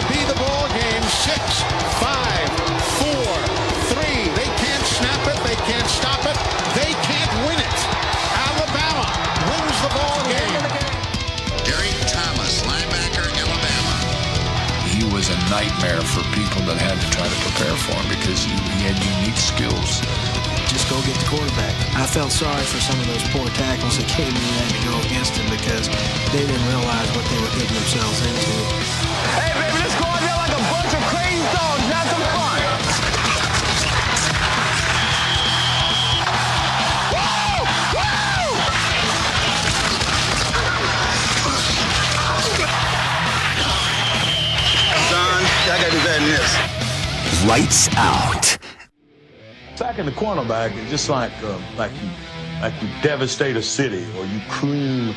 to be the ball game. Six, five, four, three. They can't snap it. They can't stop it. They can't win it. Alabama wins the ball game. Derrick Thomas, linebacker, Alabama. He was a nightmare for people that had to try to prepare for him because he, he had unique skills. Just go get the quarterback. I felt sorry for some of those poor tackles that came in and had to go against him because they didn't realize what they were getting themselves into. Hey, baby, like a bunch of crazy dogs, have some fun. Woo! Woo! Son, I got his head in this. Lights out. Sacking the cornerback is just like uh, like you like you devastate a city or you cream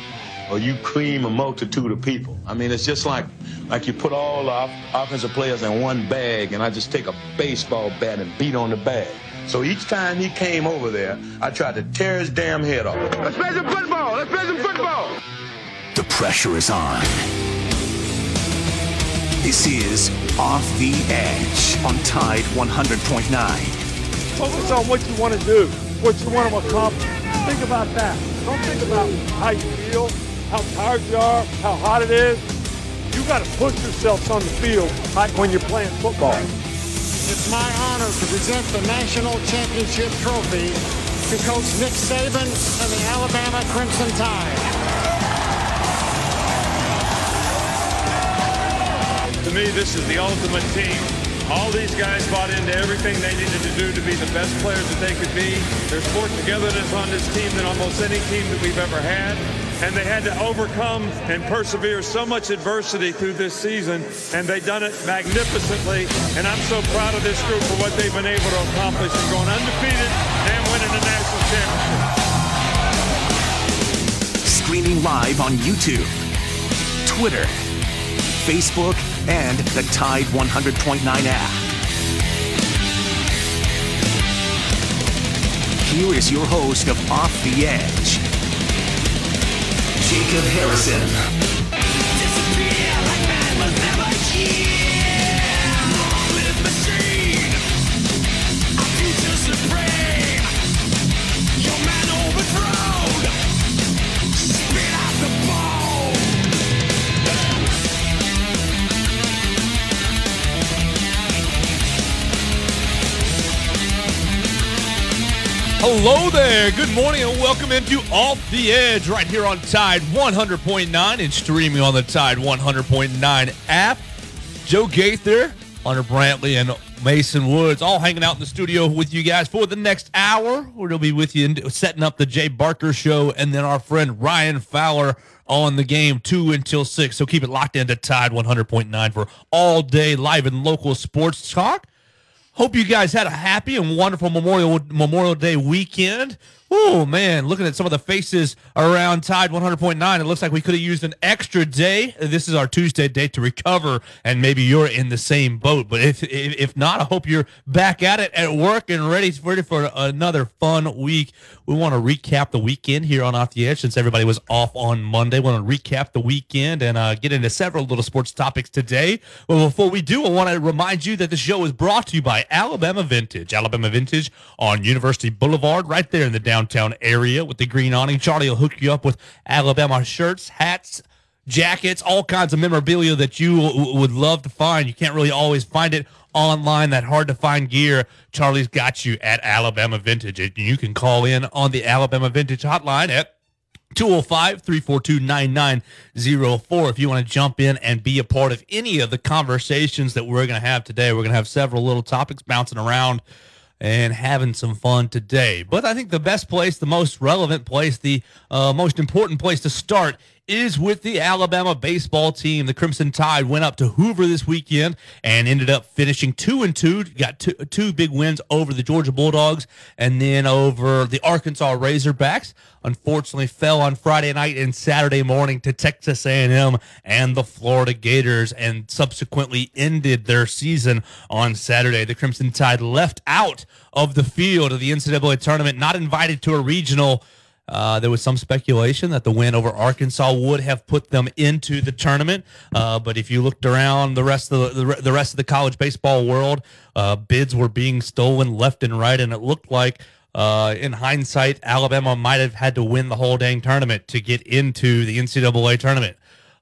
or you cream a multitude of people. I mean, it's just like like you put all the off- offensive players in one bag, and I just take a baseball bat and beat on the bag. So each time he came over there, I tried to tear his damn head off. Let's play some football. Let's play some football. The pressure is on. This is Off the Edge on Tide 100.9. Focus on what you want to do, what you want to accomplish. Think about that. Don't think about how you feel, how tired you are, how hot it is. You got to push yourselves on the field like when you're playing football. It's my honor to present the national championship trophy to Coach Nick Saban and the Alabama Crimson Tide. To me, this is the ultimate team. All these guys bought into everything they needed to do to be the best players that they could be. There's more togetherness on this team than almost any team that we've ever had. And they had to overcome and persevere so much adversity through this season, and they've done it magnificently. And I'm so proud of this group for what they've been able to accomplish and going undefeated and winning the national championship. Streaming live on YouTube, Twitter, Facebook, and the Tide 100.9 app. Here is your host of Off the Edge, Jacob Harrison. Hello there. Good morning and welcome into Off the Edge right here on Tide 100.9 and streaming on the Tide 100.9 app. Joe Gaither, Hunter Brantley, and Mason Woods all hanging out in the studio with you guys for the next hour. We'll be with you in, setting up the Jay Barker show and then our friend Ryan Fowler on the game 2 until 6. So keep it locked into Tide 100.9 for all day live and local sports talk. Hope you guys had a happy and wonderful Memorial Memorial Day weekend. Oh man, looking at some of the faces around Tide 100.9, it looks like we could have used an extra day. This is our Tuesday day to recover, and maybe you're in the same boat. But if if, not, I hope you're back at it at work and ready ready for another fun week. We want to recap the weekend here on Off the Edge since everybody was off on Monday. We want to recap the weekend and uh, get into several little sports topics today. But before we do, I want to remind you that the show is brought to you by Alabama Vintage. Alabama Vintage on University Boulevard, right there in the downtown area with the green awning. Charlie will hook you up with Alabama shirts, hats, jackets, all kinds of memorabilia that you w- would love to find. You can't really always find it online, that hard to find gear. Charlie's got you at Alabama Vintage. And you can call in on the Alabama Vintage hotline at 205 342 9904 if you want to jump in and be a part of any of the conversations that we're going to have today. We're going to have several little topics bouncing around and having some fun today. But I think the best place, the most relevant place, the uh, most important place to start is with the Alabama baseball team. The Crimson Tide went up to Hoover this weekend and ended up finishing two and two. Got two, two big wins over the Georgia Bulldogs and then over the Arkansas Razorbacks. Unfortunately, fell on Friday night and Saturday morning to Texas A&M and the Florida Gators, and subsequently ended their season on Saturday. The Crimson Tide left out of the field of the NCAA tournament, not invited to a regional Uh, there was some speculation that the win over Arkansas would have put them into the tournament, uh, but if you looked around the rest of the, the, rest of the college baseball world, uh, bids were being stolen left and right, and it looked like. Uh, in hindsight, Alabama might have had to win the whole dang tournament to get into the NCAA tournament.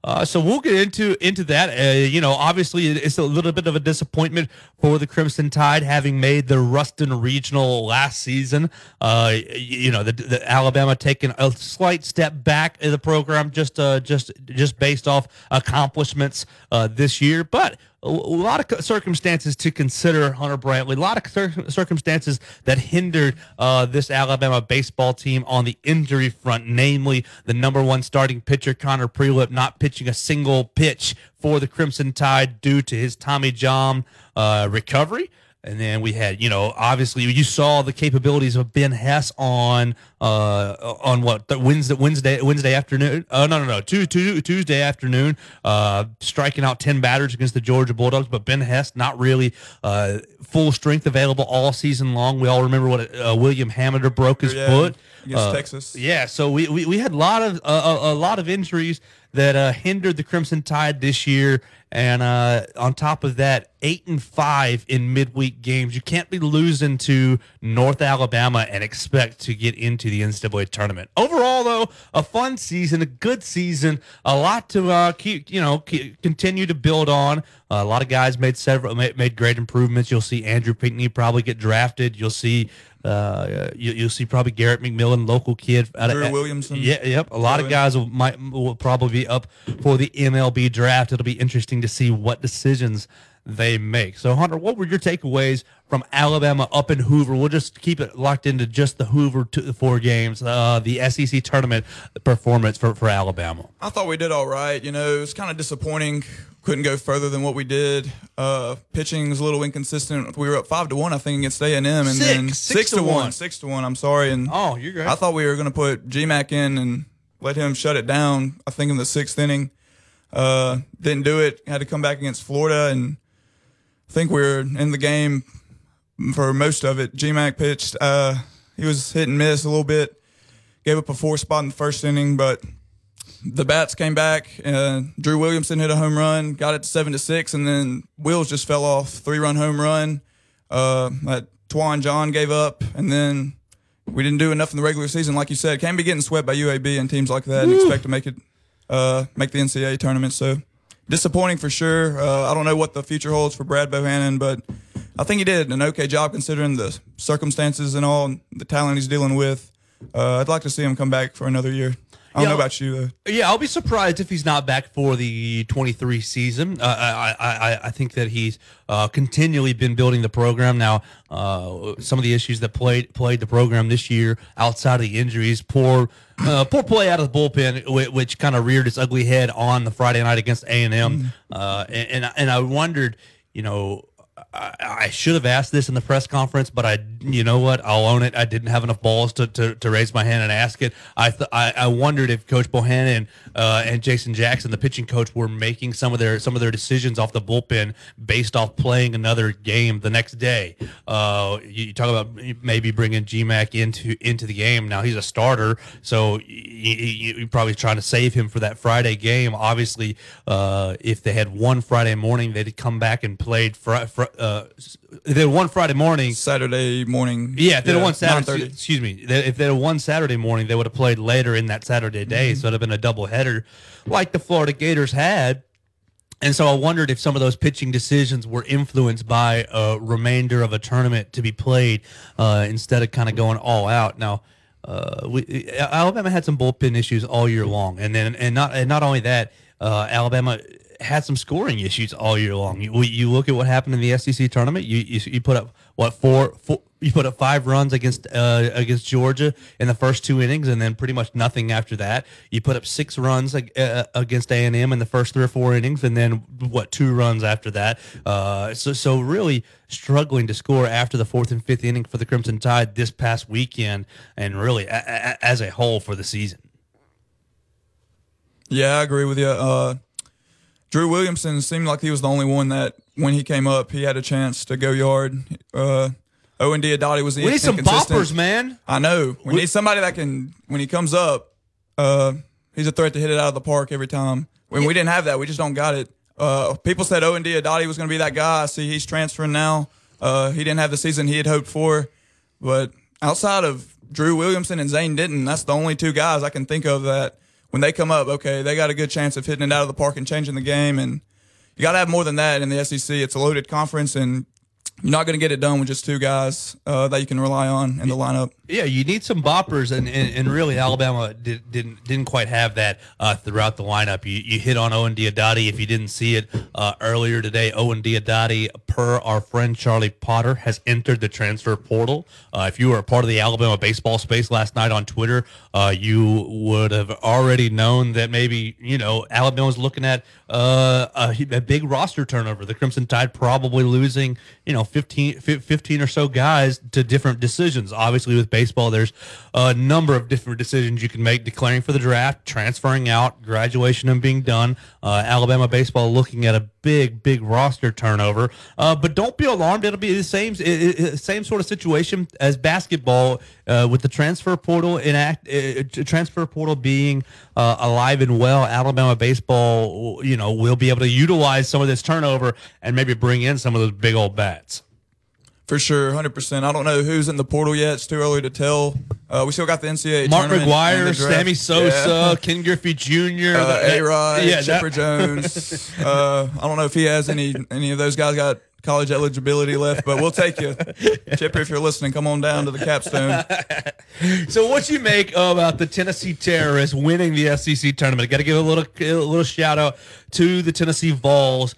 Uh, so we'll get into into that. Uh, you know, obviously it's a little bit of a disappointment for the Crimson Tide having made the Ruston Regional last season. Uh, you know, the, the, Alabama taking a slight step back in the program just uh, just just based off accomplishments uh, this year, but a lot of circumstances to consider, Hunter Brantley. A lot of circumstances that hindered uh, this Alabama baseball team on the injury front, namely the number one starting pitcher, Connor Prielipp, not pitching a single pitch for the Crimson Tide due to his Tommy John uh, recovery. And then we had, you know, obviously you saw the capabilities of Ben Hess on uh on what the Wednesday Wednesday Wednesday afternoon. Oh uh, no no no Tuesday, Tuesday afternoon, uh striking out ten batters against the Georgia Bulldogs. But Ben Hess not really uh full strength available all season long. We all remember what uh, William Hamiter broke his yeah, foot against uh, Texas. Yeah, so we, we we had a lot of uh, a, a lot of injuries that uh, hindered the Crimson Tide this year. And uh, on top of that, eight and five in midweek games. You can't be losing to North Alabama and expect to get into the NCAA tournament. Overall, though, a fun season, a good season, a lot to uh, keep, you know, keep, continue to build on. Uh, a lot of guys made several made, made great improvements. You'll see Andrew Pinckney probably get drafted. You'll see uh, you, will see probably Garrett McMillan, local kid. Out Drew of, Williamson. Yeah, yep. A lot of guys will, might will probably be up for the MLB draft. It'll be interesting to see what decisions they make. So, Hunter, what were your takeaways from Alabama up in Hoover? We'll just keep it locked into just the Hoover two, four games, uh, the SEC tournament performance for, for Alabama. I thought we did all right. You know, it was kind of disappointing couldn't go further than what we did. Uh, pitching is a little inconsistent. We were up five to one, I think, against A and M, and then six, six to, to one. one. six to one. I'm sorry, and oh, you're great. I thought we were going to put GMAC in and let him shut it down. I think in the sixth inning, uh, didn't do it. Had to come back against Florida, and I think we were in the game for most of it. GMAC pitched. Uh, he was hit and miss a little bit. Gave up a four spot in the first inning, but the bats came back. Uh, Drew Williamson hit a home run, got it to seven to six, and then Wheels just fell off. Three run home run. Uh, that Twan John gave up, and then we didn't do enough in the regular season, like you said. Can't be getting swept by UAB and teams like that, Woo. and expect to make it uh, make the NCAA tournament. So disappointing for sure. Uh, I don't know what the future holds for Brad Bohannon, but I think he did an okay job considering the circumstances and all the talent he's dealing with. Uh, I'd like to see him come back for another year. I don't know about you. Though. Yeah, I'll be surprised if he's not back for the 23 season. Uh, I, I, I think that he's uh, continually been building the program. Now, uh, some of the issues that played played the program this year, outside of the injuries, poor uh, poor play out of the bullpen, which kind of reared its ugly head on the Friday night against A and M, mm. uh, and and I wondered, you know, I, should have asked this in the press conference, but I, you know what? I'll own it. I didn't have enough balls to, to, to raise my hand and ask it. I th- I, I wondered if Coach Bohannon uh, and Jason Jackson, the pitching coach, were making some of their some of their decisions off the bullpen based off playing another game the next day. Uh, you, you, talk about maybe bringing GMAC into into the game. Now he's a starter, so you, are probably trying to save him for that Friday game. Obviously, uh, if they had one Friday morning, they'd come back and played. Fr- fr- uh, they had one Friday morning, Saturday morning. Yeah, if they yeah, one Saturday, excuse me, if they had one Saturday morning, they would have played later in that Saturday day, mm-hmm. so it'd have been a double header, like the Florida Gators had. And so I wondered if some of those pitching decisions were influenced by a remainder of a tournament to be played uh, instead of kind of going all out. Now, uh, we, Alabama had some bullpen issues all year long, and then and not and not only that, uh, Alabama had some scoring issues all year long. You, you look at what happened in the SEC tournament. You, you, you put up what four, four you put up five runs against uh, against Georgia in the first two innings, and then pretty much nothing after that. You put up six runs uh, against A and M in the first three or four innings, and then what two runs after that. Uh, so so really struggling to score after the fourth and fifth inning for the Crimson Tide this past weekend, and really a, a, as a whole for the season. Yeah, I agree with you. Uh, Drew Williamson seemed like he was the only one that when he came up, he had a chance to go yard. Uh, Owen Diodati was the We need some boppers, man. I know. We, We- need somebody that can, when he comes up, uh, he's a threat to hit it out of the park every time. When we didn't have that, we just don't got it. Uh, people said Owen Diodati was going to be that guy. I see he's transferring now. Uh, he didn't have the season he had hoped for, but outside of Drew Williamson and Zane Denton, that's the only two guys I can think of that when they come up, okay, they got a good chance of hitting it out of the park and changing the game. And you got to have more than that in the SEC. It's a loaded conference, and you're not going to get it done with just two guys uh, that you can rely on in the lineup. Yeah, you need some boppers, and, and, and really Alabama did, didn't didn't quite have that uh, throughout the lineup. You, you hit on Owen Diodati. If you didn't see it uh, earlier today, Owen Diodati, per our friend Charlie Potter, has entered the transfer portal. Uh, if you were a part of the Alabama baseball space last night on Twitter, uh, you would have already known that maybe you know Alabama was looking at uh, a, a big roster turnover. The Crimson Tide probably losing you know 15, 15 or so guys to different decisions. Obviously, with baseball, there's a number of different decisions you can make: declaring for the draft, transferring out, graduation, and being done. Uh, Alabama baseball looking at a big, big roster turnover. Uh, but don't be alarmed; it'll be the same, i- i- same sort of situation as basketball uh, with the transfer portal in act, uh, transfer portal being uh, alive and well. Alabama baseball, you know, will be able to utilize some of this turnover and maybe bring in some of those big old bats. For sure, hundred percent. I don't know who's in the portal yet. It's too early to tell. Uh, we still got the NCAA. Mark McGwire. Sammy Sosa, Yeah. Ken Griffey Jr., uh, A Rod, yeah, Chipper that- Jones. uh, I don't know if he has any any of those guys got college eligibility left, but we'll take you, Chipper. If you're listening, come on down to the capstone. So, what you make about the Tennessee Terrorists winning the SEC tournament? Got to give a little a little shout out to the Tennessee Vols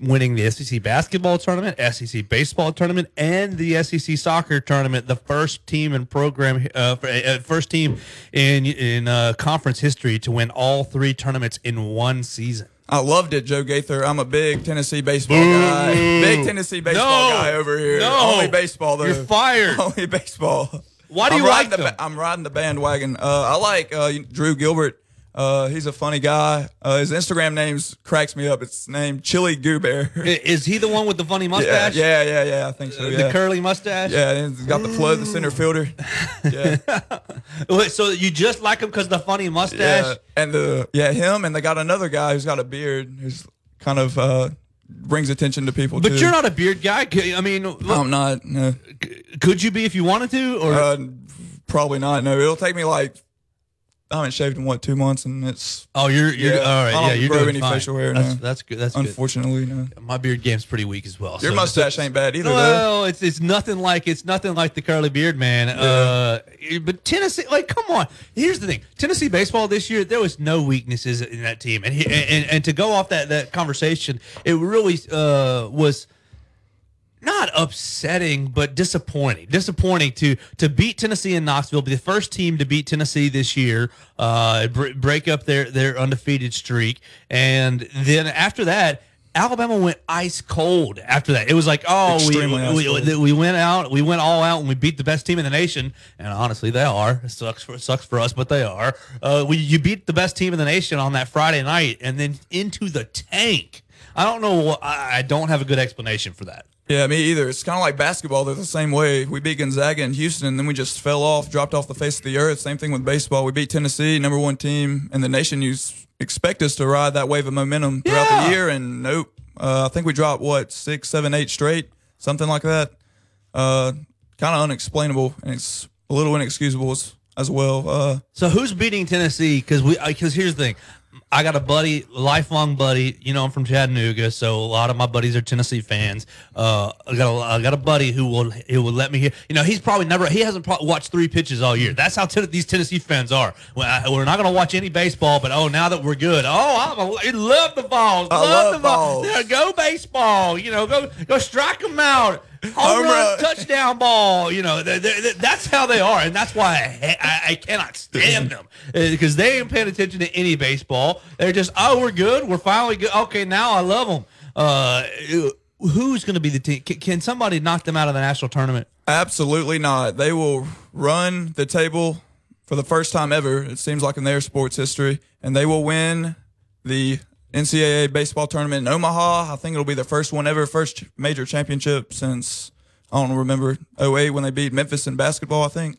winning the SEC basketball tournament, SEC baseball tournament, and the SEC soccer tournament. The first team in program, uh, uh, first team in in uh, conference history to win all three tournaments in one season. I loved it, Joe Gaither. I'm a big Tennessee baseball guy. Big Tennessee baseball No. guy over here. No. Only baseball though. You're fired. Only baseball. Why do I'm you like the, them? ba- I'm riding the bandwagon. Uh, I like uh, Drew Gilbert. Uh, he's a funny guy. Uh, his Instagram name's cracks me up. It's named Chili Goo Bear. Is he the one with the funny mustache? yeah, yeah, yeah. I think so. The curly mustache. Yeah, and he's got the flood, the center fielder. Yeah, Wait, so you just like him because the funny mustache? yeah, and the yeah him, and they got another guy who's got a beard who's kind of uh, brings attention to people. But too. you're not a beard guy. I mean, look, I'm not. No. could you be if you wanted to? Or Uh, probably not. No, it'll take me like I haven't shaved in what two months, and it's oh, you're you're yeah, all right. I yeah, don't you're grow doing any fine. facial hair. That's no. that's good. That's good. unfortunately no. My beard game's pretty weak as well. Your so- mustache ain't bad either, though. Well, it's it's nothing like it's nothing like the curly beard man. Uh, but Tennessee, like, come on. Here's the thing: Tennessee baseball this year, there was no weaknesses in that team, and he, and and to go off that that conversation, it really uh, was not upsetting, but disappointing. Disappointing to to beat Tennessee in Knoxville, be the first team to beat Tennessee this year, uh, br- break up their their undefeated streak, and then after that. Alabama went ice cold after that. It was like, oh, we, Extremely we, we, we went out, we went all out, and we beat the best team in the nation. And honestly, they are. It sucks for sucks for us, but they are. Uh, we you beat the best team in the nation on that Friday night, and then into the tank. I don't know. I I don't have a good explanation for that. Yeah, me either. It's kind of like basketball. They're the same way. We beat Gonzaga in Houston, and then we just fell off, dropped off the face of the earth. Same thing with baseball. We beat Tennessee, number one team in the nation. You expect us to ride that wave of momentum throughout Yeah. the year, and nope. Uh, I think we dropped what six, seven, eight straight, something like that. Uh, kind of unexplainable, and it's a little inexcusable as, as well. Uh, So who's beating Tennessee? Because we because here's the thing. I got a buddy, lifelong buddy. You know, I'm from Chattanooga, so a lot of my buddies are Tennessee fans. Uh, I got a, I got a buddy who will who will let me hear. You know, he's probably never he hasn't pro- watched three pitches all year. That's how ten- these Tennessee fans are. I, we're not going to watch any baseball, but oh, now that we're good, oh, I love the balls, I love, love the balls. balls. Yeah, go baseball. You know, go go strike them out. Home, run, run. touchdown ball. You know, th- th- th- that's how they are, and that's why I, I, I cannot stand them because they ain't paying attention to any baseball. They're just, oh, we're good, we're finally good. Okay, now I love them. Uh, who's going to be the team? Can, can somebody knock them out of the national tournament? Absolutely not. They will run the table for the first time ever, it seems like in their sports history, and they will win the NCAA baseball tournament in Omaha. I think it'll be the first one ever, first major championship since I don't remember 08 when they beat Memphis in basketball. I think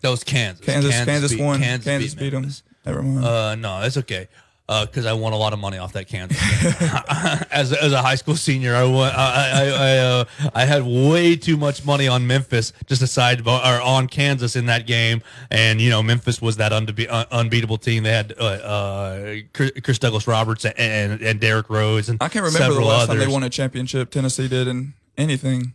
That was Kansas. Kansas Kansas, beat- won. Kansas, Kansas, beat, them. Never mind. Uh, no, that's okay. Because I won a lot of money off that Kansas. as, a, as a high school senior, I won, I I I, uh, I had way too much money on Memphis just aside or on Kansas in that game, and you know Memphis was that unbe- unbeatable team. They had uh, uh, Chris Douglas Roberts and, and and Derrick Rose and I can't remember the last others. time they won a championship. Tennessee did in anything.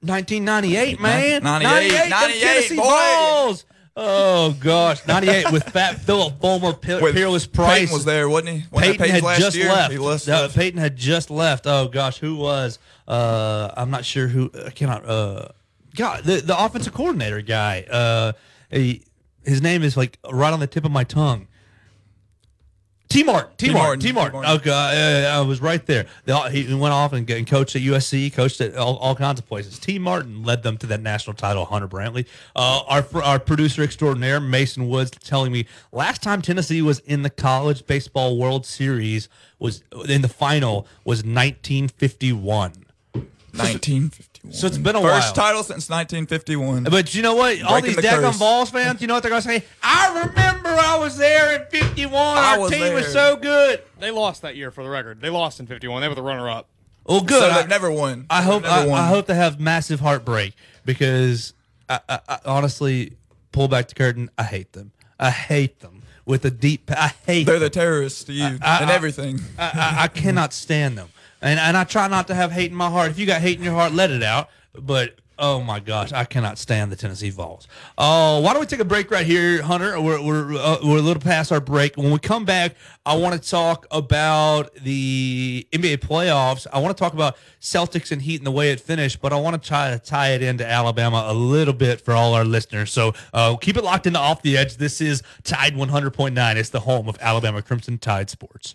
1998, man. 98, them 98, Tennessee boy. Balls. Oh gosh, 98 with Fat Phillip Fulmer, Pe- Peerless Price. Peyton was there, wasn't he? That Peyton had last just year? left. He left- No. Peyton had just left. Oh gosh, who was? Uh, I'm not sure who. I cannot. Uh, God, the the offensive coordinator guy. Uh, he, his name is like right on the tip of my tongue. Tee Martin. T. Tee Martin. Martin, T. Tee Martin. Martin. Okay, uh, I was right there. They all, he went off and, and coached at USC, coached at all, all kinds of places. Tee Martin led them to that national title. Hunter Brantley, uh, our our producer extraordinaire Mason Woods, telling me last time Tennessee was in the college baseball World Series was in the final was 1951. 1951. So it's been a First while. title since 1951. But you know what? All Breaking these the daggone curse. Balls fans, you know what they're gonna say? I remember I was there in '51. I Our was team was so good. They lost that year for the record. They lost in 51. They were the runner up. Well, good. So I- they've never won. I hope never I, won. I hope they have massive heartbreak because I, I, I honestly pull back the curtain. I hate them. I hate them with a deep. I hate. They're them. the terrorists to you I- and I- everything. I, I, I cannot stand them, and and I try not to have hate in my heart. If you got hate in your heart, let it out. But oh my gosh, I cannot stand the Tennessee Vols. Oh, why don't we take a break right here, Hunter? We're we're uh, we're a little past our break. When we come back, I want to talk about the NBA playoffs. I want to talk about Celtics and Heat and the way it finished, but I want to try to tie it into Alabama a little bit for all our listeners. So uh, keep it locked into off the edge. This is Tide 100.9. It's the home of Alabama Crimson Tide Sports.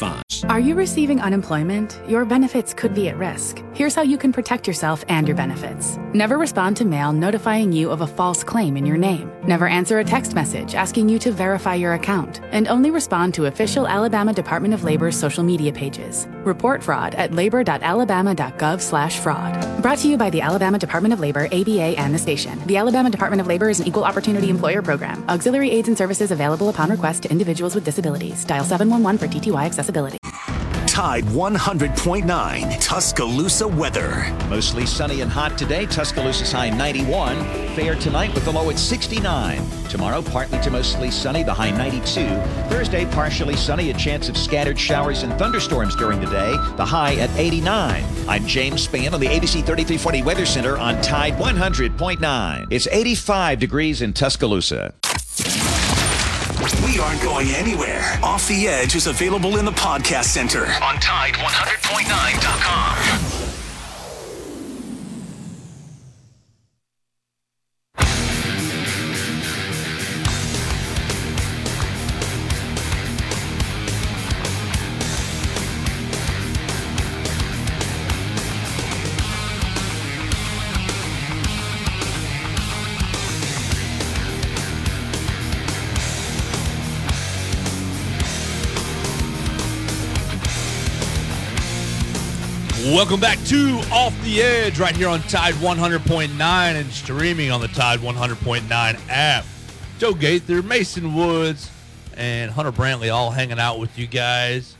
Are you receiving unemployment? Your benefits could be at risk. Here's how you can protect yourself and your benefits. Never respond to mail notifying you of a false claim in your name. Never answer a text message asking you to verify your account. And only respond to official Alabama Department of Labor's social media pages. Report fraud at labor.alabama.gov slash fraud. Brought to you by the Alabama Department of Labor, ABA, and the station. The Alabama Department of Labor is an equal opportunity employer program. Auxiliary aids and services available upon request to individuals with disabilities. Dial 711 for TTY accessibility. Tide 100.9 Tuscaloosa weather. Mostly sunny and hot today. Tuscaloosa's high 91. Fair tonight with the low at 69. Tomorrow, partly to mostly sunny, the high 92. Thursday, partially sunny, a chance of scattered showers and thunderstorms during the day, the high at 89. I'm James Spann on the ABC 3340 Weather Center on Tide 100.9. It's 85 degrees in Tuscaloosa. Aren't going anywhere. Off the Edge is available in the podcast center on Tide100.9.com. Welcome back to Off the Edge right here on Tide 100.9 and streaming on the Tide 100.9 app. Joe Gaither, Mason Woods, and Hunter Brantley all hanging out with you guys.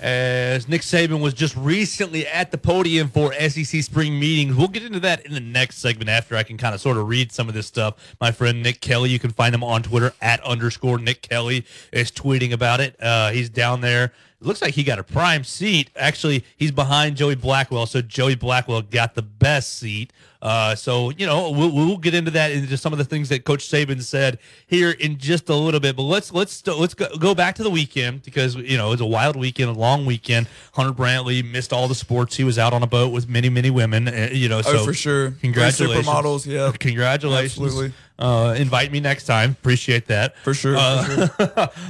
As Nick Saban was just recently at the podium for SEC spring meetings. We'll get into that in the next segment after I can kind of sort of read some of this stuff. My friend Nick Kelly, you can find him on Twitter at underscore Nick Kelly, is tweeting about it. Uh, he's down there It looks like he got a prime seat. Actually, he's behind Joey Blackwell, so Joey Blackwell got the best seat. Uh, so you know we'll, we'll get into that into some of the things that Coach Saban said here in just a little bit. But let's let's let's go, go back to the weekend because you know it was a wild weekend, a long weekend. Hunter Brantley missed all the sports. He was out on a boat with many many women. Uh, you know, Oh, so for sure. Congratulations, Three supermodels, yeah. Congratulations. Absolutely. Uh, invite me next time. Appreciate that. For sure. Uh,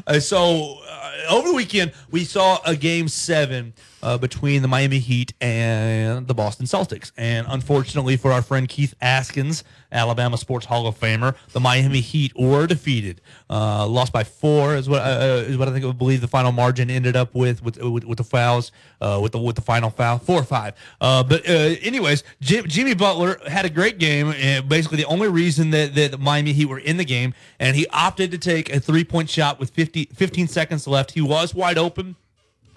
uh, so uh, over the weekend, we saw a game seven uh, between the Miami Heat and the Boston Celtics. And unfortunately for our friend Keith Askins, Alabama Sports Hall of Famer, the Miami Heat were defeated. Uh, lost by four is what uh, is what I think I believe the final margin ended up with with with, with the fouls uh, with the with the final foul four or five. Uh, but uh, anyways, Jim, Jimmy Butler had a great game. And basically, the only reason that, that the Miami Heat were in the game, and he opted to take a three point shot with 50, 15 seconds left. He was wide open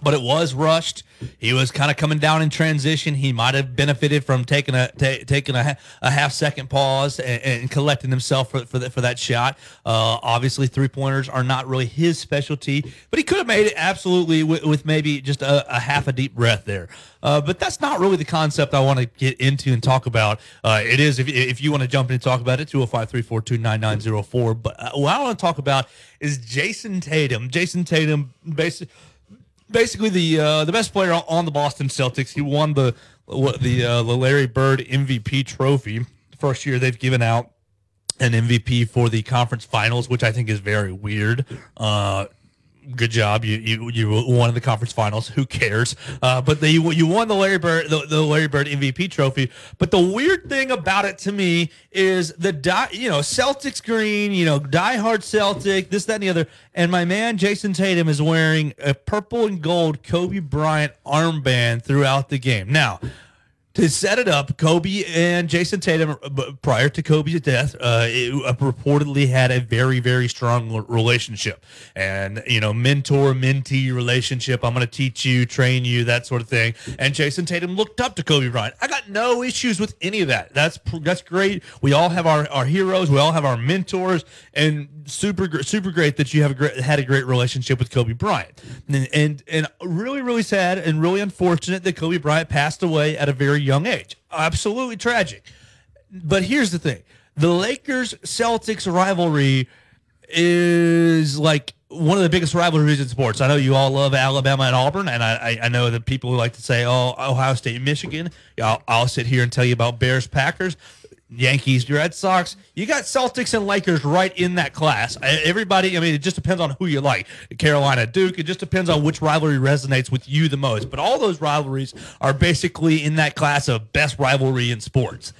but it was rushed. He was kind of coming down in transition. He might have benefited from taking a taking a, a half second pause and, and collecting himself for for, that for that shot. Uh, obviously, three pointers are not really his specialty, but he could have made it absolutely with, with maybe just a, a half a deep breath there. Uh, but that's not really the concept I want to get into and talk about. Uh, it is if, if you want to jump in and talk about it, 205 342 9904. But uh, what I want to talk about is Jayson Tatum. Jayson Tatum basically basically the uh, the best player on the Boston Celtics. He won the the uh, Larry Bird MVP trophy. First year they've given out an MVP for the conference finals, which I think is very weird. Uh, good job, you you you won the conference finals. Who cares? Uh, but they, you won the Larry Bird the, the Larry Bird MVP trophy. But the weird thing about it to me is the you know Celtics green, you know diehard Celtic, this that and the other. And my man Jayson Tatum is wearing a purple and gold Kobe Bryant armband throughout the game. Now to set it up, Kobe and Jayson Tatum, uh, prior to Kobe's death, uh, it, uh, reportedly had a very, very strong relationship, and you know, mentor mentee relationship. I'm going to teach you, train you, that sort of thing. And Jayson Tatum looked up to Kobe Bryant. I got no issues with any of that. That's that's great. We all have our, our heroes. We all have our mentors, and super super great that you have a great, had a great relationship with Kobe Bryant. And, and and really, really sad and really unfortunate that Kobe Bryant passed away at a very young age. Absolutely tragic. But here's the thing the Lakers Celtics rivalry is like one of the biggest rivalries in sports. I know you all love Alabama and Auburn, and I, I, know that people who like to say, oh, Ohio State, Michigan. I'll, I'll sit here and tell you about Bears, Packers. Yankees, Red Sox. You got Celtics and Lakers right in that class. Uh, Everybody, I mean, it just depends on who you like. Carolina, Duke. It just depends on which rivalry resonates with you the most. But all those rivalries are basically in that class of best rivalry in sports.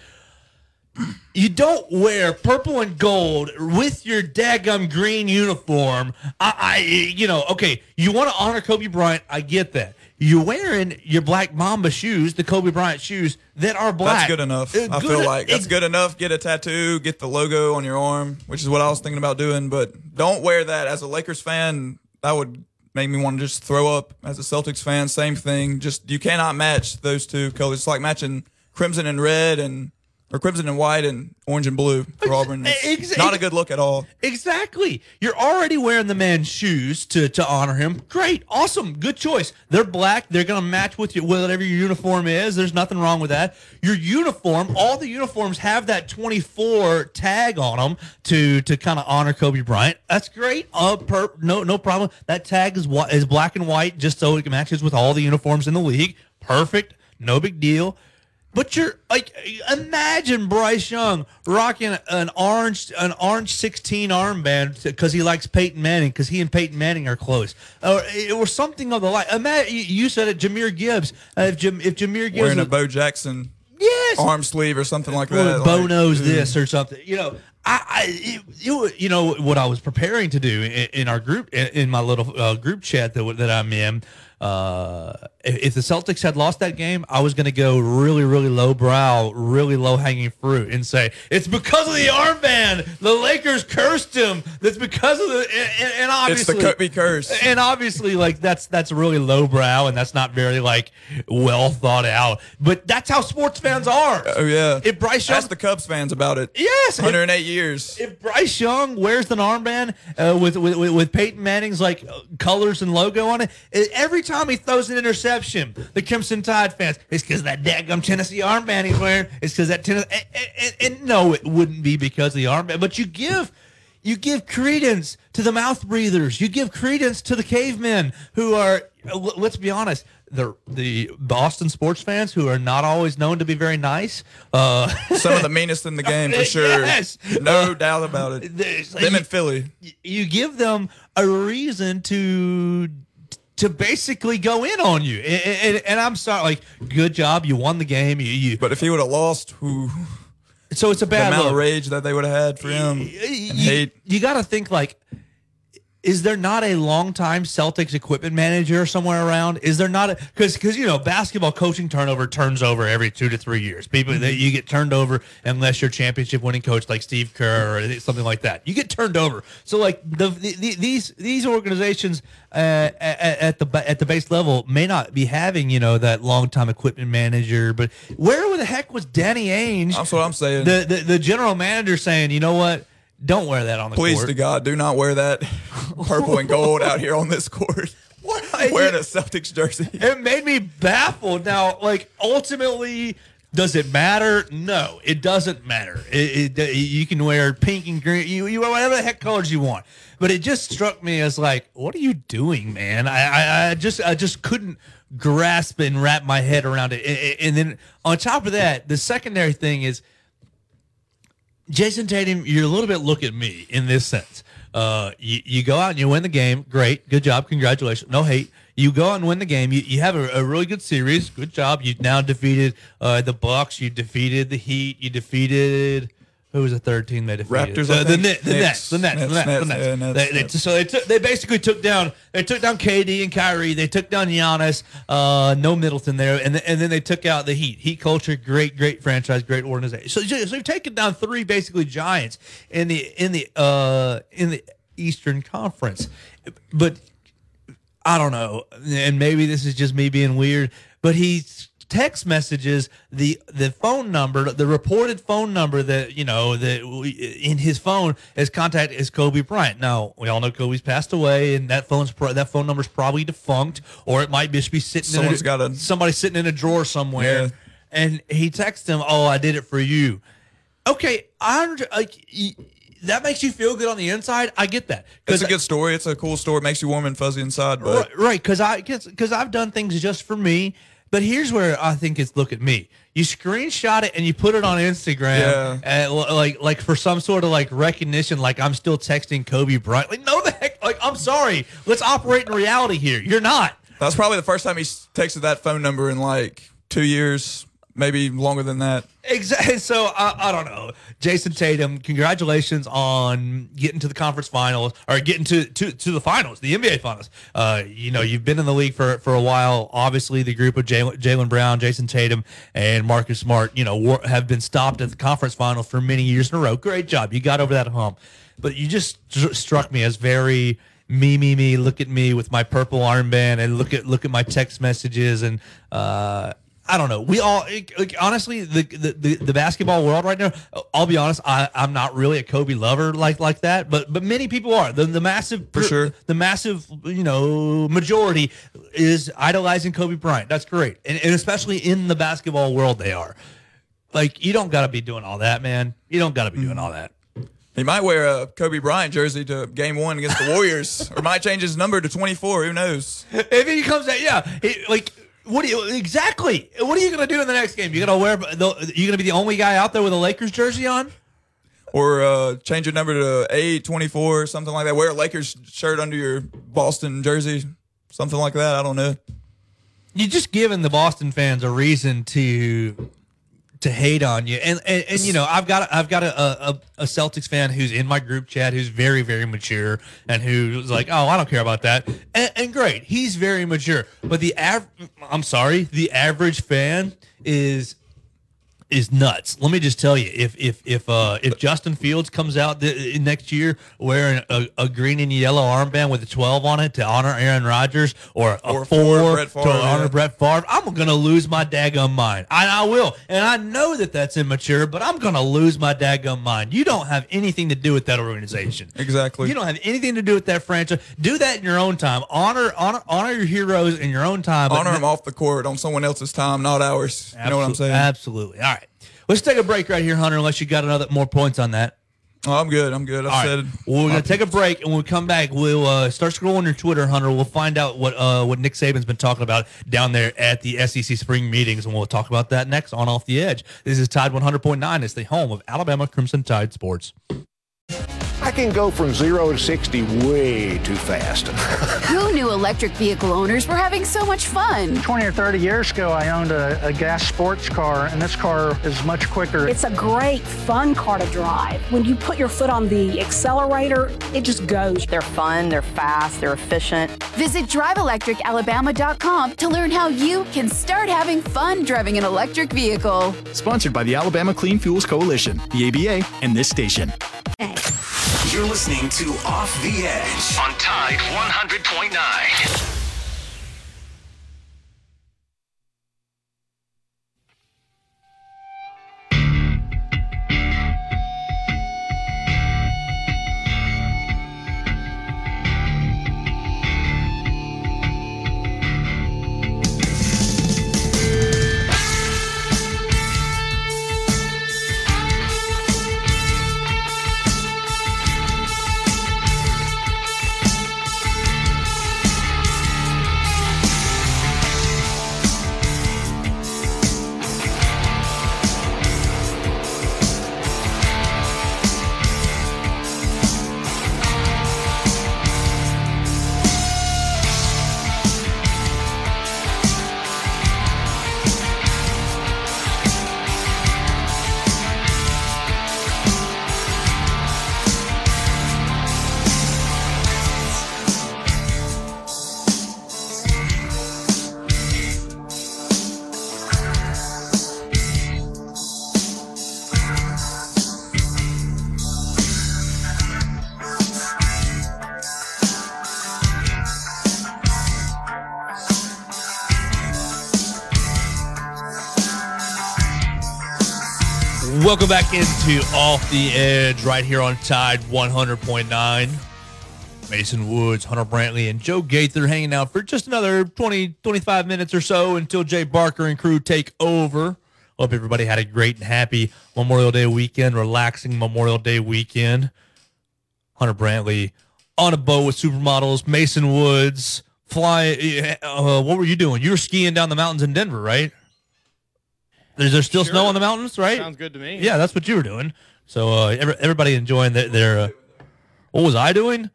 You don't wear purple and gold with your daggum green uniform. I, I you know, okay, you want to honor Kobe Bryant. I get that. You're wearing your black Mamba shoes, the Kobe Bryant shoes that are black. That's good enough. Uh, I good- feel like that's good enough. Get a tattoo, get the logo on your arm, which is what I was thinking about doing. But don't wear that as a Lakers fan. That would make me want to just throw up. As a Celtics fan, same thing. Just you cannot match those two colors. It's like matching crimson and red and or crimson and white and orange and blue for Auburn. It's not a good look at all. Exactly. You're already wearing the man's shoes to, to honor him. Great. Awesome. Good choice. They're black. They're going to match with your, whatever your uniform is. There's nothing wrong with that. Your uniform, all the uniforms have that 24 tag on them to, to kind of honor Kobe Bryant. That's great. Uh, per, no, no problem. That tag is, is black and white just so it matches with all the uniforms in the league. Perfect. No big deal. But you're like, imagine Bryce Young rocking an orange, an orange sixteen armband because he likes Peyton Manning because he and Peyton Manning are close, or, or something of the like. Imagine you said it, Jahmyr Gibbs. Uh, if Jam, if Jahmyr Gibbs Wearing a Bo Jackson yes arm sleeve or something like that. Bo like, knows mm. this or something. You know, I, I you, you know what I was preparing to do in, in our group in, in my little uh, group chat that that I'm in. Uh, if, if the Celtics had lost that game, I was going to go really, really low brow, really low hanging fruit, and say it's because of the armband. The Lakers cursed him. That's because of the and, and obviously it's the Kobe curse. And obviously, like that's that's really low brow, and that's not very like well thought out. But that's how sports fans are. Oh yeah. If Bryce Young, Ask the Cubs fans about it. Yes, if- 108 years. if Bryce Young wears an armband uh, with, with with with Peyton Manning's like colors and logo on it, every time he throws an interception, the Crimson Tide fans, it's because that daggum Tennessee armband he's wearing. It's because that Tennessee. And, and, and no, it wouldn't be because of the armband, but you give. You give credence to the mouth breathers. You give credence to the cavemen who are, uh, let's be honest, the the Boston sports fans who are not always known to be very nice. Uh, Some of the meanest in the game for sure. Yes. No doubt about it. Them you- in Philly. you give them a reason to to basically go in on you. And, and, and I'm sorry, like, good job, you won the game. You, you But if he would have lost, who so it's a the bad amount of rage that they would have had for him you, hate. you got to think like is there not a long-time Celtics equipment manager somewhere around? Is there not a because because you know basketball coaching turnover turns over every two to three years. People that you get turned over unless you're championship winning coach like Steve Kerr or something like that. You get turned over. So like the, the, these these organizations uh, at, at the at the base level may not be having you know that long-time equipment manager, but where the heck was Danny Ainge? That's what I'm saying. The, the the general manager saying, you know what? Don't wear that on the court. Please court. to God, do not wear that purple and gold out here on this court. Wearing a Celtics jersey. It made me baffled. Now, like ultimately, does it matter? No, it doesn't matter. It, it, you can wear pink and green, you, you wear whatever the heck colors you want. But it just struck me as like, what are you doing, man? I, I, I just I just couldn't grasp and wrap my head around it. And then on top of that, the secondary thing is Jayson Tatum, you're a little bit look at me in this sense. Uh, you, you go out and you win the game. Great. Good job. Congratulations. No hate. You go out and win the game. You, you have a, a really good series. Good job. You've now defeated uh, the Bucks. You defeated the Heat. You defeated who was the third team they defeated? Raptors, The, I the, the Nets. Knicks. The Nets. The Nets. The Nets, yeah, Nets, They- they- so they took. They basically took down. They took down KD and Kyrie. They took down Giannis. Uh, no Middleton there, and and then they took out the Heat. Heat culture, great, great franchise, great organization. So, so they've taken down three basically giants in the in the uh in the Eastern Conference, but I don't know, and maybe this is just me being weird, but he text messages the the phone number, the reported phone number that you know that we, in his phone as contact is Kobe Bryant. Now we all know Kobe's passed away, and that phone's pro- that phone number's probably defunct, or it might just be sitting. Someone's in a, got a- somebody sitting in a drawer somewhere, Yeah. and he texts him, "Oh, I did it for you." Okay, I like. that makes you feel good on the inside. I get that. It's a good story. It's a cool story. It makes you warm and fuzzy inside. But Right, right, because I because I've done things just for me. But here's where I think it's look at me. You screenshot it and you put it on Instagram, Yeah. Uh, and like like for some sort of like recognition, like I'm still texting Kobe Bryant. Like no, the heck, like I'm sorry. Let's operate in reality here. You're not. that's probably the first time he texted that phone number in like two years, maybe longer than that. Exactly. So I, I don't know, Jayson Tatum. Congratulations on getting to the conference finals or getting to to, to the finals, the NBA finals. Uh, you know, you've been in the league for for a while. Obviously, the group of Jaylen Brown, Jayson Tatum, and Marcus Smart, you know, wor- have been stopped at the conference finals for many years in a row. Great job, you got over that hump. But you just str- struck me as very me me me look at me with my purple armband and look at look at my text messages and uh I don't know. We all like, honestly the, the the basketball world right now. I'll be honest. I I'm not really a Kobe lover like like that, but but many people are. The the massive For sure. the massive you know majority is idolizing Kobe Bryant. That's great, and, and especially in the basketball world, they are. Like you don't got to be doing all that, man. You don't got to be doing all that. He might wear a Kobe Bryant jersey to game one against the Warriors, or might change his number to 24. Who knows? If he comes out, yeah, he, like what do you exactly? What are you gonna do in the next game? You gonna wear? The, you gonna be the only guy out there with a Lakers jersey on? Or uh, change your number to eight, 24, something like that. Wear a Lakers shirt under your Boston jersey, something like that. I don't know. You're just giving the Boston fans a reason to to hate on you. And and, and you know, I've got I've got a, a a Celtics fan who's in my group chat who's very very mature and who's like, oh, I don't care about that. And, and great, he's very mature. But the av- I'm sorry, the average fan is is nuts. Let me just tell you, if if if uh if Justin Fields comes out th- next year wearing a, a green and yellow armband with a twelve on it to honor Aaron Rodgers, or a Or four, Brett to honor yeah. Brett Favre, I'm gonna lose my daggum mind. I, I will, and I know that that's immature, but I'm gonna lose my daggum mind. You don't have anything to do with that organization. Exactly. You don't have anything to do with that franchise. Do that in your own time. Honor honor honor your heroes in your own time. Honor them off the court on someone else's time, not ours. You know what I'm saying? Absolutely. All right. Let's take a break right here, Hunter, unless you got another more points on that. Oh, I'm good. I'm good. I All right. said Well, we're gonna take a break, and when we come back, we'll uh, start scrolling your Twitter, Hunter. We'll find out what uh, what Nick Saban's been talking about down there at the SEC spring meetings, and we'll talk about that next on Off the Edge. This is Tide 100.9. It's the home of Alabama Crimson Tide sports. I can go from zero to 60 way too fast. Who knew electric vehicle owners were having so much fun? 20 or 30 years ago, I owned a, a gas sports car, and this car is much quicker. It's a great, fun car to drive. When you put your foot on the accelerator, it just goes. They're fun, they're fast, they're efficient. Visit driveelectricalabama.com to learn how you can start having fun driving an electric vehicle. Sponsored by the Alabama Clean Fuels Coalition, the ABA, and this station. You're listening to Off the Edge on Tide 100.9. Welcome back into Off the Edge right here on Tide 100.9. Mason Woods, Hunter Brantley, and Joe Gaither hanging out for just another 20, 25 minutes or so until Jay Barker and crew take over. Hope everybody had a great and happy Memorial Day weekend, relaxing Memorial Day weekend. Hunter Brantley on a boat with supermodels, Mason Woods flying. Uh, what were you doing? You were skiing down the mountains in Denver, right? Is there still snow on the mountains, right? Sounds good to me. Yeah, that's what you were doing. So uh, every, everybody enjoying their. their uh, what was I doing?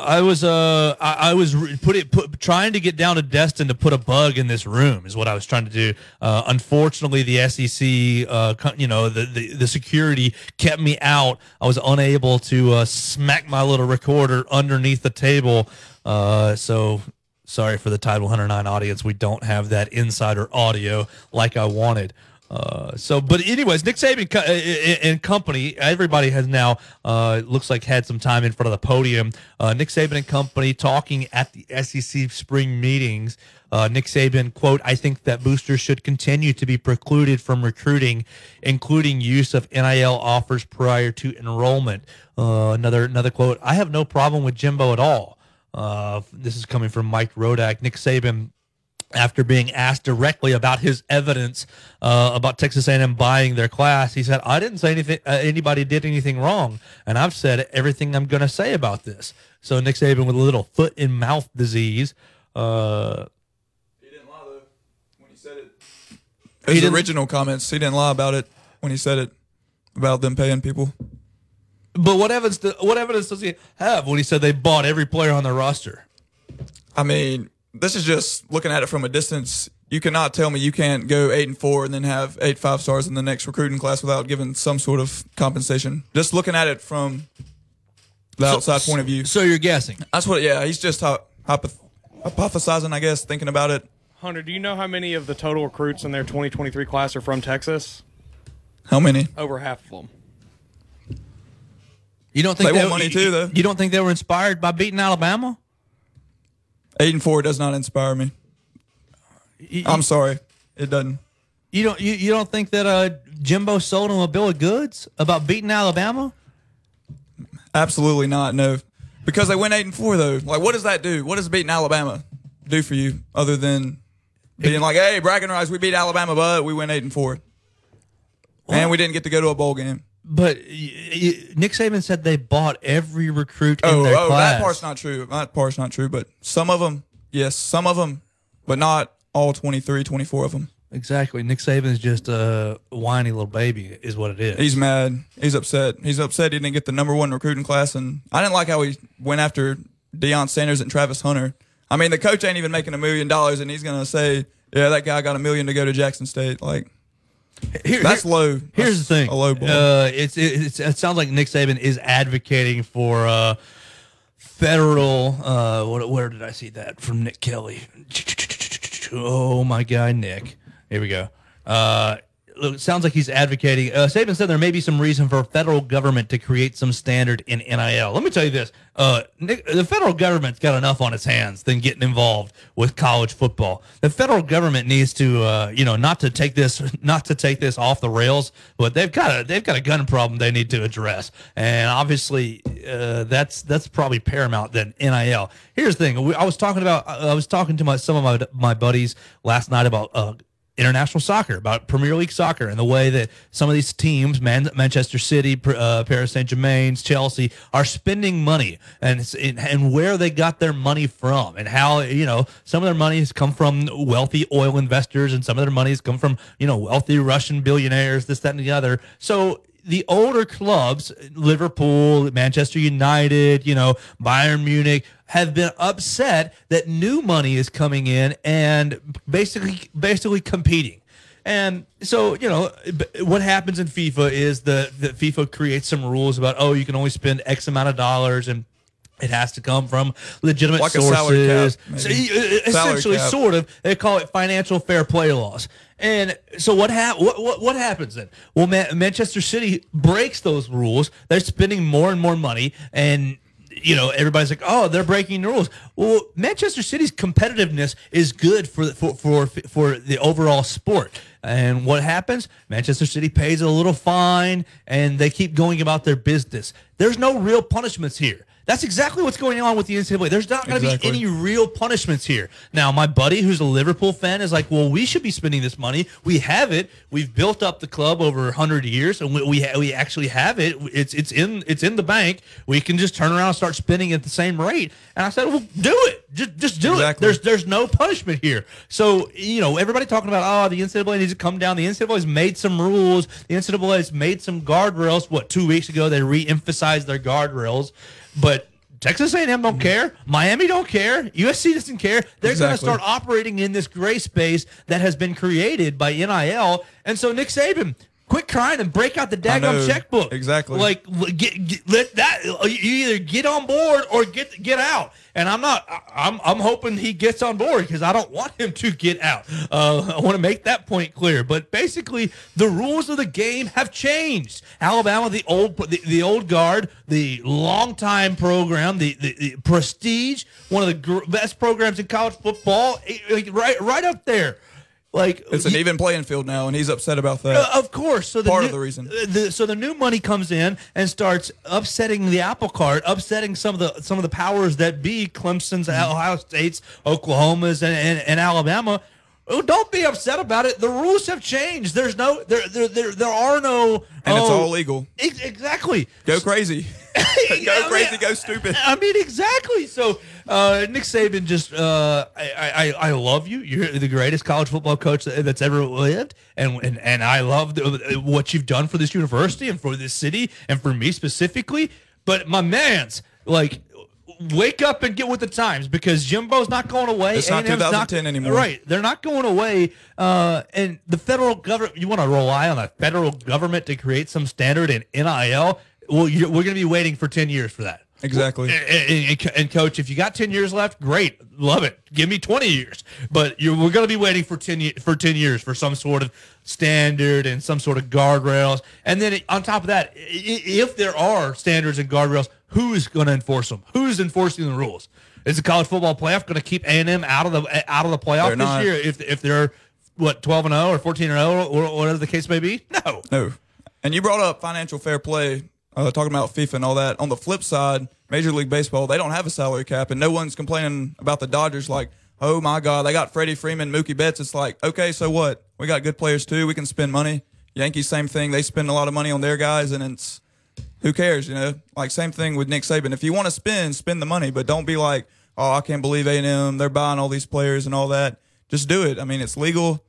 I was uh I, I was re- put it put trying to get down to Destin to put a bug in this room is what I was trying to do. Uh, unfortunately, the SEC uh co- you know the, the the security kept me out. I was unable to uh, smack my little recorder underneath the table. Uh, so sorry for the Tide 109 audience. We don't have that insider audio like I wanted. Uh, so, but anyways, Nick Saban co- and company, everybody has now uh, looks like had some time in front of the podium. Uh, Nick Saban and company talking at the SEC spring meetings. Uh, Nick Saban quote: "I think that boosters should continue to be precluded from recruiting, including use of NIL offers prior to enrollment." Uh, another another quote: "I have no problem with Jimbo at all." This is coming from Mike Rodak. Nick Saban after being asked directly about his evidence uh, about Texas A&M buying their class, he said, "I didn't say anything. Uh, anybody did anything wrong, and I've said everything I'm going to say about this." So Nick Saban with a little foot and mouth disease. Uh, His didn't- lie though when he said it. His original comments, he didn't lie about it when he said it about them paying people. but what evidence? do- what evidence does he have when he said they bought every player on their roster? I mean, this is just looking at it from a distance. you cannot tell me you can't go eight and four and then have eight five stars in the next recruiting class without giving some sort of compensation. Just looking at it from the So- outside point of view. So you're guessing? That's what. Yeah, he's just hy- hypoth- hypothesizing, I guess, thinking about it. Hunter, do you know how many of the total recruits in their 2023 class are from Texas? How many? Over half of them. You don't think They want money you- too, though. You don't think they were inspired by beating Alabama? Eight and four does not inspire me. I'm sorry, it doesn't. You don't you, you don't think that uh, Jimbo sold him a bill of goods about beating Alabama? Absolutely not. No, because they went eight and four though. Like, what does that do? What does beating Alabama do for you other than being like, hey, bragging rights, we beat Alabama, but we went eight and four, and we didn't get to go to a bowl game. But y- y- Nick Saban said they bought every recruit in Oh, their oh, class. that part's not true. That part's not true. But some of them, yes, some of them, but not all 23, 24 of them. Exactly. Nick Saban's just a whiny little baby, is what it is. He's mad. He's upset. He's upset he didn't get the number one recruiting class. And I didn't like how he went after Deion Sanders and Travis Hunter. I mean, the coach ain't even making a million dollars, and he's going to say, yeah, that guy got a million to go to Jackson State. Like, Here- that's here- low. Here's That's the thing. A low blow. Uh, it's, it's it sounds like Nick Saban is advocating for uh, federal. Uh, what, where did I see that from Nick Kelly? Oh my guy, Nick. Here we go. Uh, look, it sounds like he's advocating. Uh, Saban said there may be some reason for federal government to create some standard in NIL. Let me tell you this: uh, Nick, the federal government's got enough on its hands than getting involved with college football. The federal government needs to, uh, you know, not to take this, not to take this off the rails, but they've got a they've got a gun problem they need to address, and obviously uh, that's that's probably paramount than NIL. Here's the thing: I was talking about, I was talking to my some of my my buddies last night about. International soccer, about Premier League soccer, and the way that some of these teams, Man- Manchester City, uh, Paris Saint Germain's, Chelsea, are spending money, and and where they got their money from, and how you know some of their money has come from wealthy oil investors, and some of their money has come from you know wealthy Russian billionaires, this, that, and the other. So the older clubs, Liverpool, Manchester United, you know, Bayern Munich, have been upset that new money is coming in and basically basically competing. And so, you know, what happens in FIFA is the, the FIFA creates some rules about, oh, you can only spend X amount of dollars and it has to come from legitimate Like salary cap, sources. So, essentially, sort of. They call it financial fair play laws. And so what, hap- what what what happens then? Well, Ma- Manchester City breaks those rules. They're spending more and more money, and you know everybody's like, oh, they're breaking the rules. Well, Manchester City's competitiveness is good for for for for the overall sport. And what happens? Manchester City pays a little fine, and they keep going about their business. There's no real punishments here. That's exactly what's going on with the NCAA. There's not going to Exactly. be any real punishments here. Now, my buddy who's a Liverpool fan is like, well, we should be spending this money. We have it. We've built up the club over 100 years, and we we, ha- we actually have it. It's it's in it's in the bank. We can just turn around and start spending at the same rate. And I said, well, do it. Just just do it. There's there's no punishment here. So you know, everybody talking about oh, the NCAA needs to come down. The NCAA has made some rules. The NCAA has made some guardrails. What two weeks ago they re-emphasized their guardrails, but Texas A&M don't care. Miami don't care. USC doesn't care. They're going to start operating in this gray space that has been created by NIL. And so Nick Saban, quit crying and break out the daggum checkbook. Exactly. Like get, get- let that you either get on board or get get out. And I'm not. I'm I'm hoping he gets on board because I don't want him to get out. Uh, I want to make that point clear. But basically, the rules of the game have changed. Alabama, the old the, the old guard, the longtime program, the, the, the prestige, one of the gr- best programs in college football, eh, eh, right right up there. Like It's an even playing field now, and he's upset about that. uh, of course. So the Part new, of the reason. uh, The, so the new money comes in and starts upsetting the apple cart, upsetting some of the some of the powers that be, Clemson's, Mm-hmm. Ohio State's, Oklahoma's, and, and, and Alabama. Oh, don't be upset about it. The rules have changed. There's no there there there, there are no and it's oh, all legal. ex- exactly. Go crazy. go crazy. Go stupid. I mean, exactly. So, uh, Nick Saban just, uh, I, I, I love you. You're the greatest college football coach that- that's ever lived, and and, and I love the, what you've done for this university and for this city and for me specifically. But my man's like, wake up and get with the times because Jimbo's not going away. It's not A&M's 2010 anymore. Right, they're not going away. Uh, and the federal government, you want to rely on the federal government to create some standard in NIL? Well, you're, we're going to be waiting for ten years for that. Exactly. And, and- and coach, if you got ten years left, great, love it. Give me twenty years, but you're, we're going to be waiting for ten for ten years for some sort of standard and some sort of guardrails. And then on top of that, if there are standards and guardrails, who's going to enforce them? Who's enforcing the rules? Is the college football playoff going to keep A and M out of the out of the playoff They're this not. year? If if they're what twelve and zero or fourteen and oh zero or whatever the case may be, no. No. And you brought up financial fair play, uh, talking about FIFA and all that. On the flip side, Major League Baseball, they don't have a salary cap, and no one's complaining about the Dodgers like, oh my God, they got Freddie Freeman, Mookie Betts. It's like, okay, so what? We got good players too. We can spend money. Yankees, same thing. They spend a lot of money on their guys, and it's who cares, you know? Like same thing with Nick Saban. If you want to spend, spend the money, but don't be like, oh, I can't believe A and M. They're buying all these players and all that. Just do it. I mean, it's legal.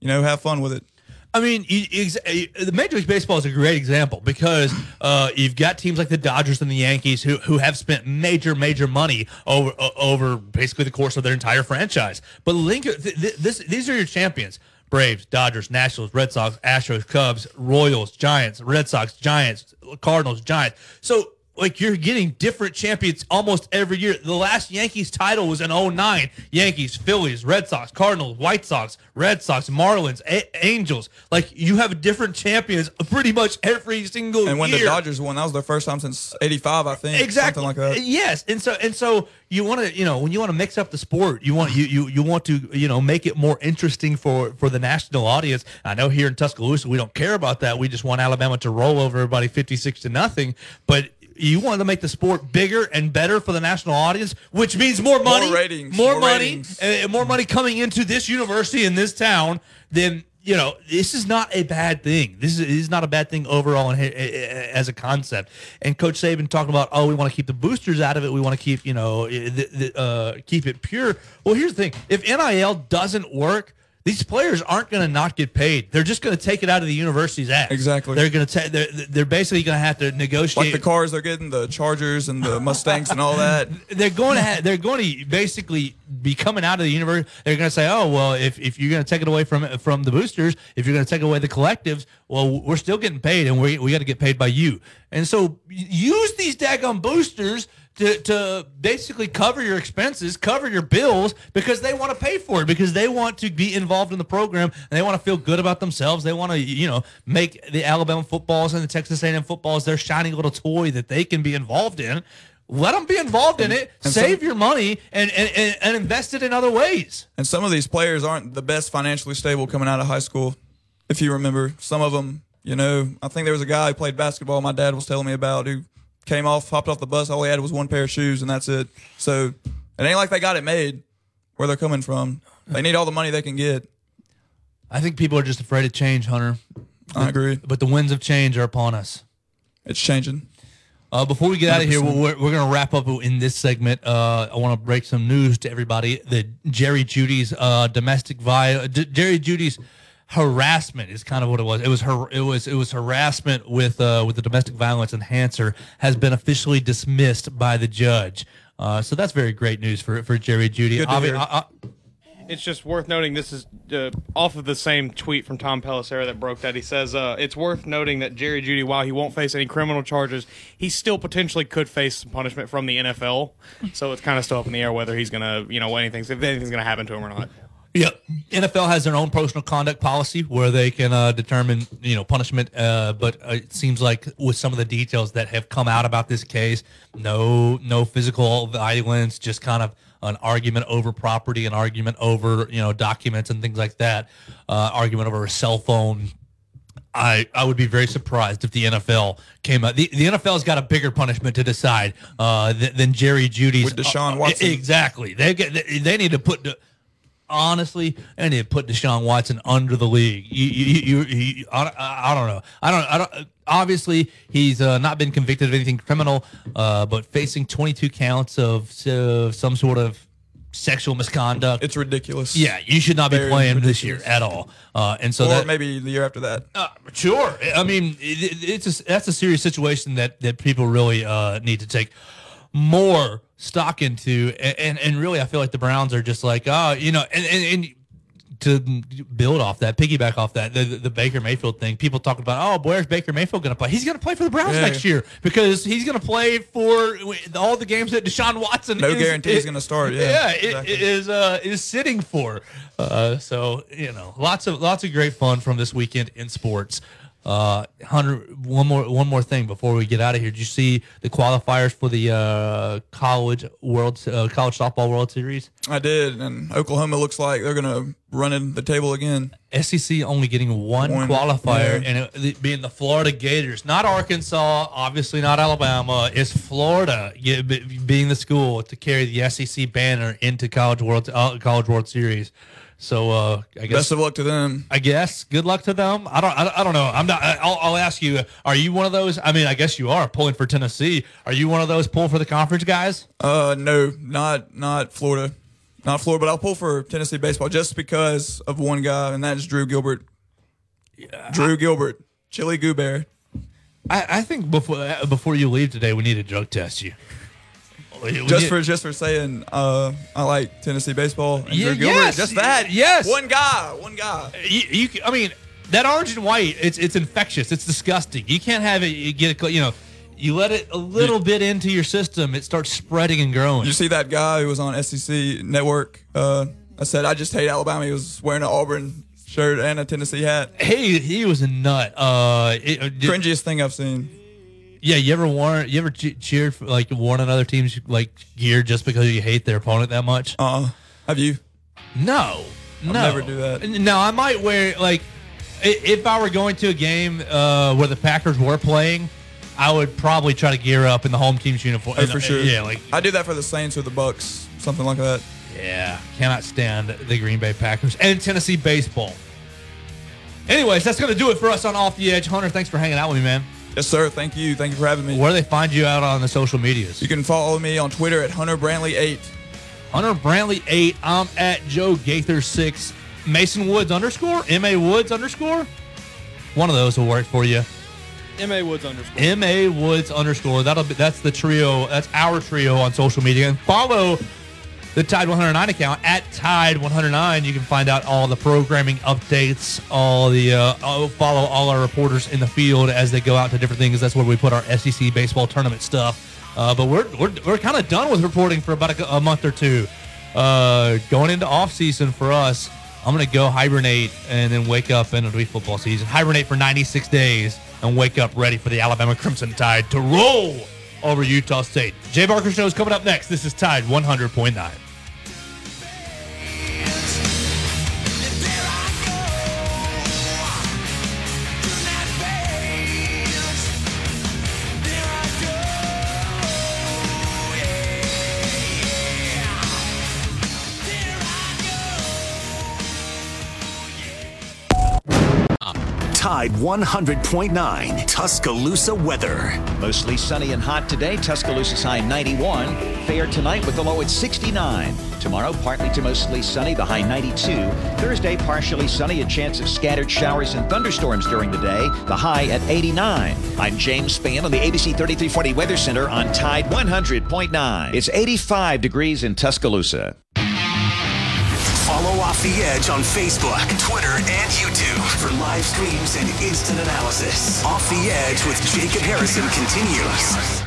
You know, have fun with it. I mean, the Major League Baseball is a great example because uh, you've got teams like the Dodgers and the Yankees who, who have spent major, major money over over basically the course of their entire franchise. But th- th- this, these are your champions: Braves, Dodgers, Nationals, Red Sox, Astros, Cubs, Royals, Giants, Red Sox, Giants, Cardinals, Giants. So. Like you're getting different champions almost every year. The last Yankees title was in 09. Yankees, Phillies, Red Sox, Cardinals, White Sox, Red Sox, Marlins, A- Angels. Like you have different champions pretty much every single year. And when year. the Dodgers won, that was their first time since '85, I think. exactly something like that. Yes, and so and so you want to you know when you want to mix up the sport, you want you you you want to you know make it more interesting for for the national audience. I know here in Tuscaloosa we don't care about that. We just want Alabama to roll over everybody fifty six to nothing, but. You want to make the sport bigger and better for the national audience, which means more money, more ratings, more, more money, ratings. and more money coming into this university in this town. Then you know this is not a bad thing. This is, is not a bad thing overall in, eh, as a concept. And Coach Saban talking about, oh, we want to keep the boosters out of it. We want to keep you know the, the, uh, keep it pure. Well, here's the thing: if NIL doesn't work. These players aren't going to not get paid. They're just going to take it out of the university's ass. Exactly. They're going to take. They're, they're basically going to have to negotiate Like the cars they're getting, the Chargers and the Mustangs and all that. they're going to have, they're going to basically be coming out of the universe. They're going to say, "Oh, well, if, if you're going to take it away from from the boosters, if you're going to take away the collectives, well, we're still getting paid, and we we got to get paid by you." And so use these daggone boosters to to basically cover your expenses, cover your bills, because they want to pay for it, because they want to be involved in the program, and they want to feel good about themselves. They want to you know make the Alabama footballs and the Texas A&M footballs their shiny little toy that they can be involved in let them be involved in it. and save some- your money and, and, and, and invest it in other ways. And some of these players aren't the best financially stable coming out of high school. If you remember, some of them, you know, I think there was a guy who played basketball. My dad was telling me about who came off, hopped off the bus. All he had was one pair of shoes, and that's it. So it ain't like they got it made. Where they're coming from, they need all the money they can get. I think people are just afraid of change, Hunter. I agree. But the winds of change are upon us. It's changing. Uh, before we get out of here, we're, we're going to wrap up in this segment. Uh, I want to break some news to everybody that Jerry Jeudy's uh, domestic violence, Jerry Jeudy's harassment is kind of what it was. It was her. It was it was harassment with uh, with the domestic violence enhancer has been officially dismissed by the judge. Uh, so that's very great news for for Jerry Jeudy. Good to Obvi- hear. I- I- It's just worth noting this is uh, off of the same tweet from Tom Pelissero that broke that. He says uh, it's worth noting that Jerry Jeudy, while he won't face any criminal charges, he still potentially could face some punishment from the NFL. So it's kind of still up in the air whether he's gonna, you know, anything if anything's gonna happen to him or not. Yeah, NFL has their own personal conduct policy where they can uh, determine, you know, punishment. Uh, but uh, it seems like with some of the details that have come out about this case, no, no physical violence, just kind of an argument over property, an argument over, you know, documents and things like that, uh, argument over a cell phone. I, I would be very surprised if the NFL came out. The, the NFL's got a bigger punishment to decide uh, than, than Jerry Jeudy's. With Deshaun uh, Watson. exactly. They get they, they need to put the, honestly, and to put Deshaun Watson under the league. You, you, you, you, I, don't- I don't know. I don't. I don't. Obviously, he's uh, not been convicted of anything criminal, uh, but facing 22 counts of uh, some sort of sexual misconduct. It's ridiculous. Yeah, you should not be Very playing this year at all. Uh, and so or that maybe the year after that. uh, sure. I mean, it, it- it's a, that's a serious situation that that people really uh, need to take. More stock into. And, and, and really, I feel like the Browns are just like, oh, you know, and, and, and to build off that, piggyback off that, the, the Baker Mayfield thing. People talk about, oh, where's Baker Mayfield going to play? He's going to play for the Browns Yeah. next year because he's going to play for all the games that Deshaun Watson. No is, guarantee he's is- gonna start, yeah, yeah, it- it is uh, is sitting for. Uh, so you know, lots of lots of great fun from this weekend in sports. Uh, Hunter, one more one more thing before we get out of here. Did you see the qualifiers for the uh, college world uh, college softball World Series? I did, and Oklahoma looks like they're gonna run in the table again. SEC only getting one, One, qualifier, yeah. and it, it being the Florida Gators, not Arkansas, obviously not Alabama. It's Florida being the school to carry the SEC banner into College World uh, College World Series. So uh, I guess Best of luck to them. I guess good luck to them. I don't. I, I don't know. I'm not. I'll, I'll ask you. Are you one of those? I mean, I guess you are pulling for Tennessee. Are you one of those pull for the conference guys? Uh, no, not not Florida, not Florida, but I'll pull for Tennessee baseball just because of one guy, and that is Drew Gilbert. Yeah. Drew Gilbert, Chili Goober. I, I think before before you leave today, we need to drug test you. Just for just for saying, uh, I like Tennessee baseball. And Yeah, Drew Gilbert, yes, just that. yes. one guy, one guy. you, you I mean, that orange and white, it's it's infectious. It's disgusting. You can't have it. You get it. You know, you let it a little bit into your system, it starts spreading and growing. You see that guy who was on SEC Network? Uh, I said I just hate Alabama. He was wearing an Auburn shirt and a Tennessee hat. Hey, he was a nut. Uh, it, uh, Cringiest thing I've seen. Yeah, you ever worn? You ever che- cheered for, like worn another team's like gear just because you hate their opponent that much? Uh, have you? No, no, never do that. No, I might wear like i- if I were going to a game uh, where the Packers were playing, I would probably try to gear up in the home team's uniform. Oh, for sure. Yeah, like I do that for the Saints or the Bucs, something like that. Yeah, cannot stand the Green Bay Packers and Tennessee baseball. Anyways, that's going to do it for us on Off the Edge. Hunter, thanks for hanging out with me, man. Yes, sir. Thank you. Thank you for having me. Where do they find you out on the social medias? You can follow me on Twitter at Hunter Brantley eight. Hunter Brantley 8. I'm at Joe Gaither 6. Mason Woods underscore? M.A. Woods underscore? One of those will work for you. Ma Woods underscore. M.A. Woods underscore. That'll be that's the trio. That's our trio on social media. And follow the Tide 109 account at Tide 109. You can find out all the programming updates, all the uh, uh, follow all our reporters in the field as they go out to different things. That's where we put our SEC baseball tournament stuff. Uh, but we're we're, we're kind of done with reporting for about a, a month or two. Uh, going into off season for us, I'm gonna go hibernate and then wake up and it'll be football season. Hibernate for 96 days and wake up ready for the Alabama Crimson Tide to roll over Utah State. Jay Barker Show is coming up next. This is Tide 100.9. Tide 100.9 Tuscaloosa weather. Mostly sunny and hot today. Tuscaloosa's high 91. Fair tonight with the low at 69. Tomorrow, partly to mostly sunny, the high 92. Thursday, partially sunny, a chance of scattered showers and thunderstorms during the day, the high at 89. I'm James Spann on the ABC 3340 Weather Center on Tide 100.9. It's 85 degrees in Tuscaloosa. Off the Edge on Facebook, Twitter, and YouTube for live streams and instant analysis. Off the Edge with Jacob Harrison continues.